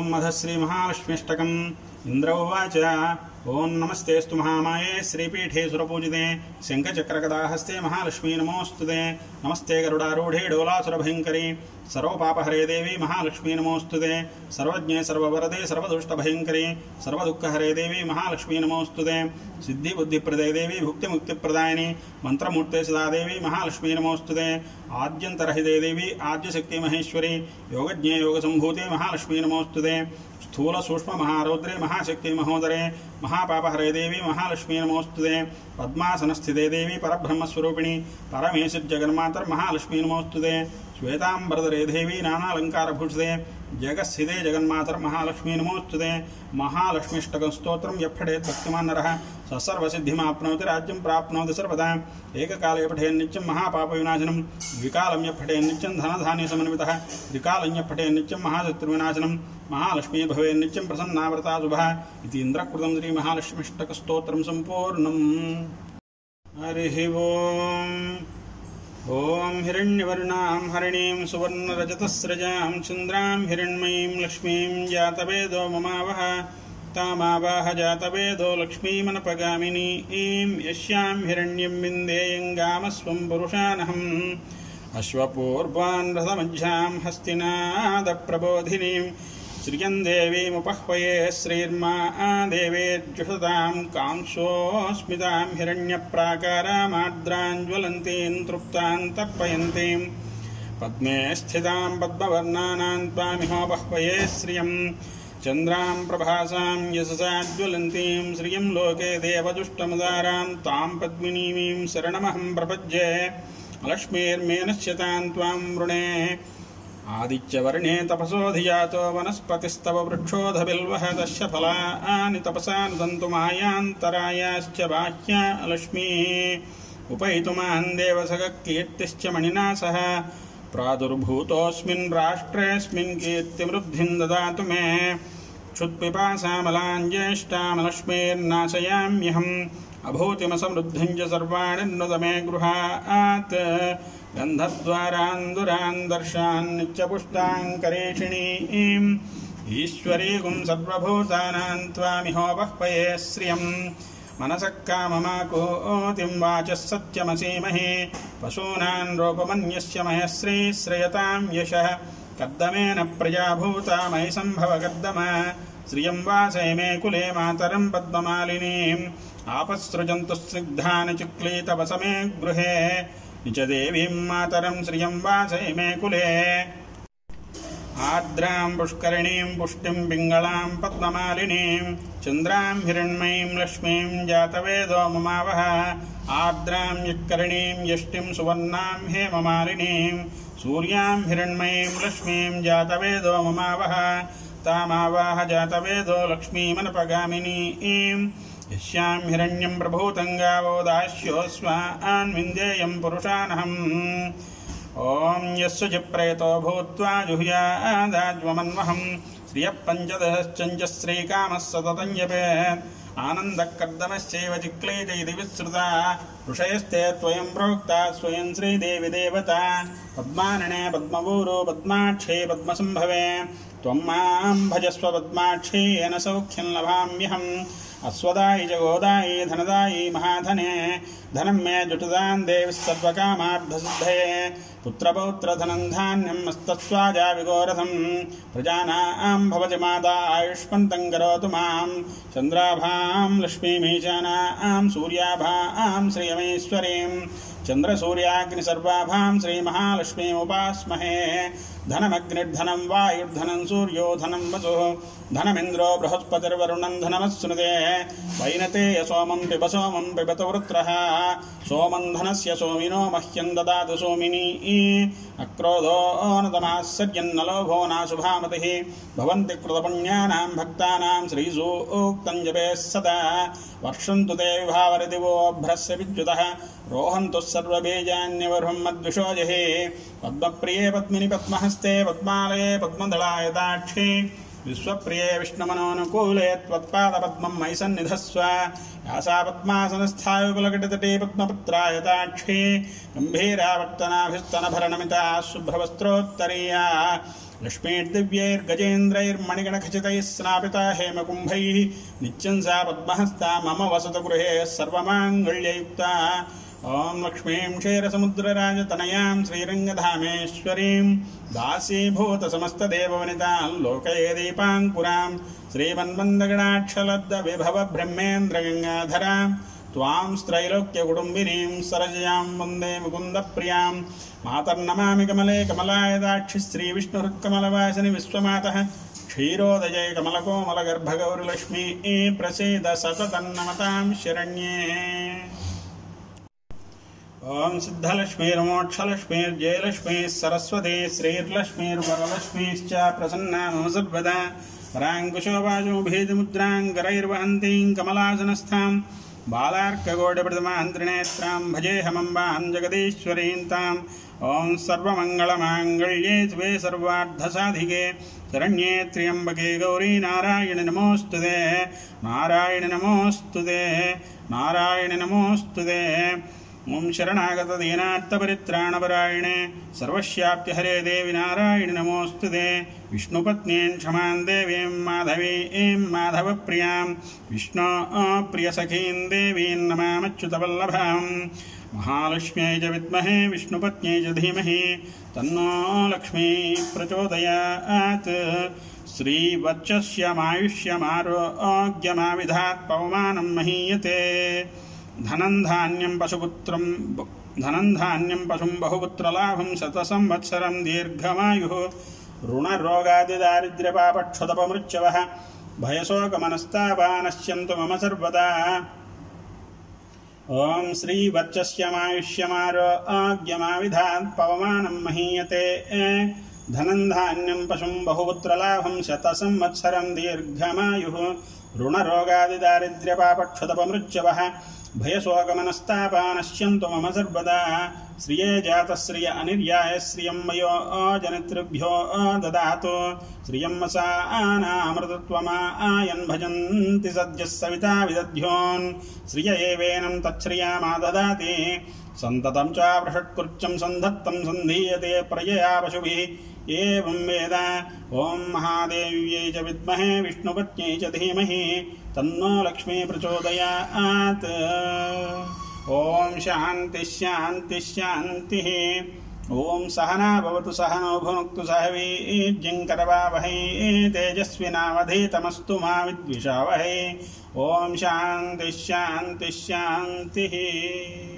ॐ मधश्रीमहालक्ष्मीष्टकम् इन्द्र उवाच। ॐ नमस्तेऽस्तु महामाये श्रीपीठे सुरपूजिते। शङ्खचक्रगदाहस्ते महालक्ष्मी नमोऽस्तु नमस्ते गरुडारूढे डोलासुरभयङ्करी। सर्वपापहरे देवी महालक्ष्मी नमोऽस्तु ते। सर्वज्ञे, सर्ववरदे, सर्वदुष्टभयङ्करे। सर्वदुःखहरे देवी महालक्ष्मी नमोऽस्तु सिद्धिबुद्धिप्रदे देवी भुक्तिमुक्तिप्रदायिनि। मन्त्रमूर्ते सदा देवी महालक्ष्मी नमोऽस्तु ते। आद्यन्तरहिदे देवी आद्यशक्तिमहेश्वरी योगज्ञे, योगसम्भूते महालक्ष्मी नमोऽस्तु स्थूल सूक्ष्म महारौद्रे महाशक्ति महोदरे। महापापहरे देवी महालक्ष्मी नमोस्तुते पद्मासन स्थिते देवी परब्रह्मस्वरूपिणी। परमेश्वर जगन्मातर महालक्ष्मी नमोस्तुते श्वेतांबरधरे देवी नानालंकारभूषिते जगस्थिते जगन्मातर महालक्ष्मी नमोस्तुते महालक्ष्मीष्टकस्तोत्रं यः पठेत् भक्तिमान् नरः सः सर्वसिद्धिमाप्नोति राज्यं प्राप्नोति सर्वदा। एककाले पठेन्नित्यं महापापविनाशनं। द्विकालं यः पठेन्नित्यं धनधान्यसमन्वितः। द्विकालं यः पठेन्नित्यं महाशत्रुविनाशनं। महालक्ष्मी भवेन्नित्यं प्रसन्नाव्रता शुभः। इति इन्द्रकृतं श्रीमहालक्ष्मीष्टकस्तोत्रं सम्पूर्णम्। हरिः ओम्। ॐ हिरण्यवर्णां हरिणीं सुवर्णरजतस्रजां चन्द्रां हिरण्मयीं लक्ष्मीं जातवेदो ममावह, तामावाह जातवेदो लक्ष्मीमनपगामिनी, ईं यस्यां हिरण्यं विन्देयङ्गामस्वं पुरुषानहम् अश्वपूर्वान् रथमज्झां हस्तिनादप्रबोधिनीं श्रियं देवीमुपह्वये श्रीर्मा देवेर्जुषतां कांसोऽस्मितां हिरण्यप्राकारामार्द्राञ्ज्वलन्तीं तृप्तां तर्पयन्तीं पद्मे स्थितां पद्मवर्णानां त्वामिहोपह्वये श्रियं चन्द्रां प्रभासां यशसाज्वलन्तीं श्रियं लोके देवदुष्टमुदारां तां पद्मिनीमीं शरणमहं प्रपद्ये लक्ष्मीर्मेनश्यतां त्वां वृणे आदित्यवर्णे तपसोऽधिजातो वनस्पतिस्तव वृक्षोधबिल्वः तस्य फलानि तपसा नुदन्तु मायान्तरायाश्च बाह्या लक्ष्मीः देवसगकीर्तिश्च मणिना सह प्रादुर्भूतोऽस्मिन् राष्ट्रेऽस्मिन् कीर्तिवृद्धिं ददातु मे। क्षुत्पिपासामलाञ्ज्येष्टामलक्ष्मीर्नाशयाम्यहम् अभूतिमसमृद्धिं सर्वाणि नुद मे गृहात्। गन्धद्वारान्दुरान् दर्शान् नित्यपुष्टाङ्करेषिणीम्। ईश्वरीगुं सर्वभूतानां त्वामिहोपह्वये श्रियम्। मनसः काममाकोतिं वाचः सत्यमसीमहि। पशूनां रोपमन्यस्य मयश्रीश्रयतां यशः। कर्दमेन प्रजाभूता मयि सम्भव श्रियं वासय मे कुले मातरं पद्ममालिनीम्। आपसृजन्तु स्निग्धानि चिक्लीतवसमे गृहे निच देवीं मातरं श्रियं वासय मे कुले। आर्द्रां पुष्करिणीं, पुष्टिं पिङ्गलां, पद्ममालिनीं, चन्द्रां हिरण्मयीं, लक्ष्मीं जातवेदो ममावह। आर्द्रां यत्कर्णीं यष्टिं सुवर्णां हेममालिनीं, सूर्यां हिरण्मयीं, लक्ष्मीं जातवेदो ममावह। तामावाह जातवेदो लक्ष्मीमनपगामिनीं। यस्यां हिरण्यं प्रभूतङ्गावो दास्योऽस्मान् विन्देयं पुरुषानहम्। ॐ यस्य च प्रेतो भूत्वा जुह्यादाज्वमन्वहं श्रियः पञ्चदशश्चञ्च श्रीकामः सततं जपेत् आनन्दकर्दमश्चैव चिक्लेच इति विश्रुता ऋषयस्ते त्वयं प्रोक्ता स्वयं श्रीदेवि देवता। पद्मानने पद्मपूरो पद्माक्षे पद्मसम्भवे। त्वं माँ भजस्व पद्माक्षे येन सौख्यं लभाम्यहम्। अश्वदायि जगोदायि गोदायि धनदायि महाधने, धनं मे जुटदान् देवि सर्वकामार्थसिद्धये पुत्रपौत्रधनं धान्यं मस्तस्वाजा विगोरथं प्रजानां भवति माता आयुष्मन्तं करोतु माँ चन्द्राभां लक्ष्मीमीशानां सूर्याभां श्रियमेश्वरीं चन्द्रसूर्याग्निसर्वाभां श्रीमहालक्ष्मीमुपास्महे। धनमग्निर्धनं, वायुर्धनं सूर्यो धनं वसुः। धनमिन्द्रो बृहस्पतिर्वरुणं धनमस्नुते वैनते सोमं पिब सोमं पिबत वृत्रः। सोमं धनस्य सोमिनो मह्यं ददातु सोमिनी। अक्रोधो नतमात्सर्यन्नलोभो नाशुभामतिः। भवन्ति कृतपुण्यानां भक्तानां श्रीसूक्तं जपेः सदा। वर्षन्तु ते विभावरदिवोभ्रस्य विद्युतः। रोहन्तु सर्वबीजान्यवरुहं मद्विषोजः पद्मप्रिये पद्मिनि पद्महस्ते पद्मालये पद्मदलायताक्षी विश्वप्रिये विष्णुमनोनुकूले त्वत्पादपद्मं मयि सन्निधस्व। यासा पद्मासनस्थायुकुलकटितटे पद्मपुत्रायताक्षी गम्भीरावर्तनाभिस्तनभरणमिता शुभ्रवस्त्रोत्तरीया लक्ष्मीर्दिव्यैर्गजेन्द्रैर्मणिगणखचितैः स्नापिता हेमकुम्भैः नित्यं सा पद्महस्ता मम वसतगृहे सर्वमाङ्गल्ययुक्ता ॐ लक्ष्मीं क्षीरसमुद्रराजतनयां श्रीरङ्गधामेश्वरीं दासीभूतसमस्तदेववनितां लोकये दीपाङ्कुरां श्रीमन्मन्दगणाक्षलब्धविभवब्रह्मेन्द्रगङ्गाधरां त्वां स्त्रैलोक्यकुटुम्बिनीं सरजयां वंदे मुकुन्दप्रियाँ मातर्नमामि कमले कमलायदाक्षि श्रीविष्णुहृत्कमलवासिनि विश्वमातः क्षीरोदये कमलकोमलगर्भगौरलक्ष्मी प्रसीद सततन्नमतां शरण्ये ॐ सिद्धलक्ष्मीर्मोक्षलक्ष्मीर्जयलक्ष्मीः सरस्वती श्रीर्लक्ष्मीर्वरलक्ष्मीश्च प्रसन्ना मम सर्वदा पराङ्कुशो वाचोभेदमुद्राङ्गरैर्वहन्तीं कमलासनस्थां बालार्कगोडप्रथमान्त्रिनेत्रां भजेऽहमम्बां जगदीश्वरीं ताम् ॐ सर्वमङ्गलमाङ्गल्ये द्वे सर्वार्धसाधिके शरण्ये त्र्यम्बके गौरी नारायणि नमोऽस्तु ते। नारायणि नमोऽस्तु ते। नारायणि नमोऽस्तु ते ॐ शरणागतदीनार्थपरित्राणपरायणे सर्वस्याप्तिहरे देवि नारायणि नमोऽस्तु ते विष्णुपत्नीं क्षमां देवीं माधवी ऐं माधवप्रियां विष्णो प्रियसखीं देवीं नमामच्युतवल्लभाम् महालक्ष्म्यै च विद्महे विष्णुपत्न्यै च धीमहि तन्नो लक्ष्मी प्रचोदयात् श्रीवत्सस्यमायुष्यमारोग्यमाविधात् पवमानं महीयते धनं धान्यं पशुपुत्रं धनं धान्यं पशुं बहुपुत्रलाभं शतसंवत्सरं दीर्घमायुः ऋणरोगादिदारिद्र्यपापक्षुतपमृच्छवः भयशोकमनस्तापानश्यन्तु मम सर्वदा। ॐ श्रीवत्सस्यमायुष्यमारोग्यमाविधात् पवमानं महीयते। धनं धान्यं पशुं बहुपुत्रलाभं शतसंवत्सरं दीर्घमायुः ऋणरोगादिदारिद्र्यपापक्षुतपमृच्छवः भयशोकमनस्तापानश्यन्तु मम सर्वदा। श्रिये जातश्रिय अनिर्याय श्रियं मयो जनितृभ्यो ददातु। श्रियं मसानामृतत्वमा आयन् भजन्ति सद्यः सविता विदध्योन्। श्रिय एवेनं तच्छ्रियामा ददाति। सन्ततं च पृषट्कृत्यं सन्धत्तं सन्धीयते प्रजया पशुभिः। एवं वेद। ॐ महादेव्यै च विद्महे विष्णुपत्न्यै च धीमहि। तन्नो लक्ष्मी प्रचोदयात्। ॐ शान्तिश्शान्तिश्शान्तिः शान्तिः शान्तिः। ॐ सहना भवतु सहनो भुनक्तु सह वीर्यङ्करवावहै तेजस्विनावधीतमस्तु मा विद्विषावहै। ॐ शान्तिश्शान्तिश्शान्तिः शान्तिः शान्तिः।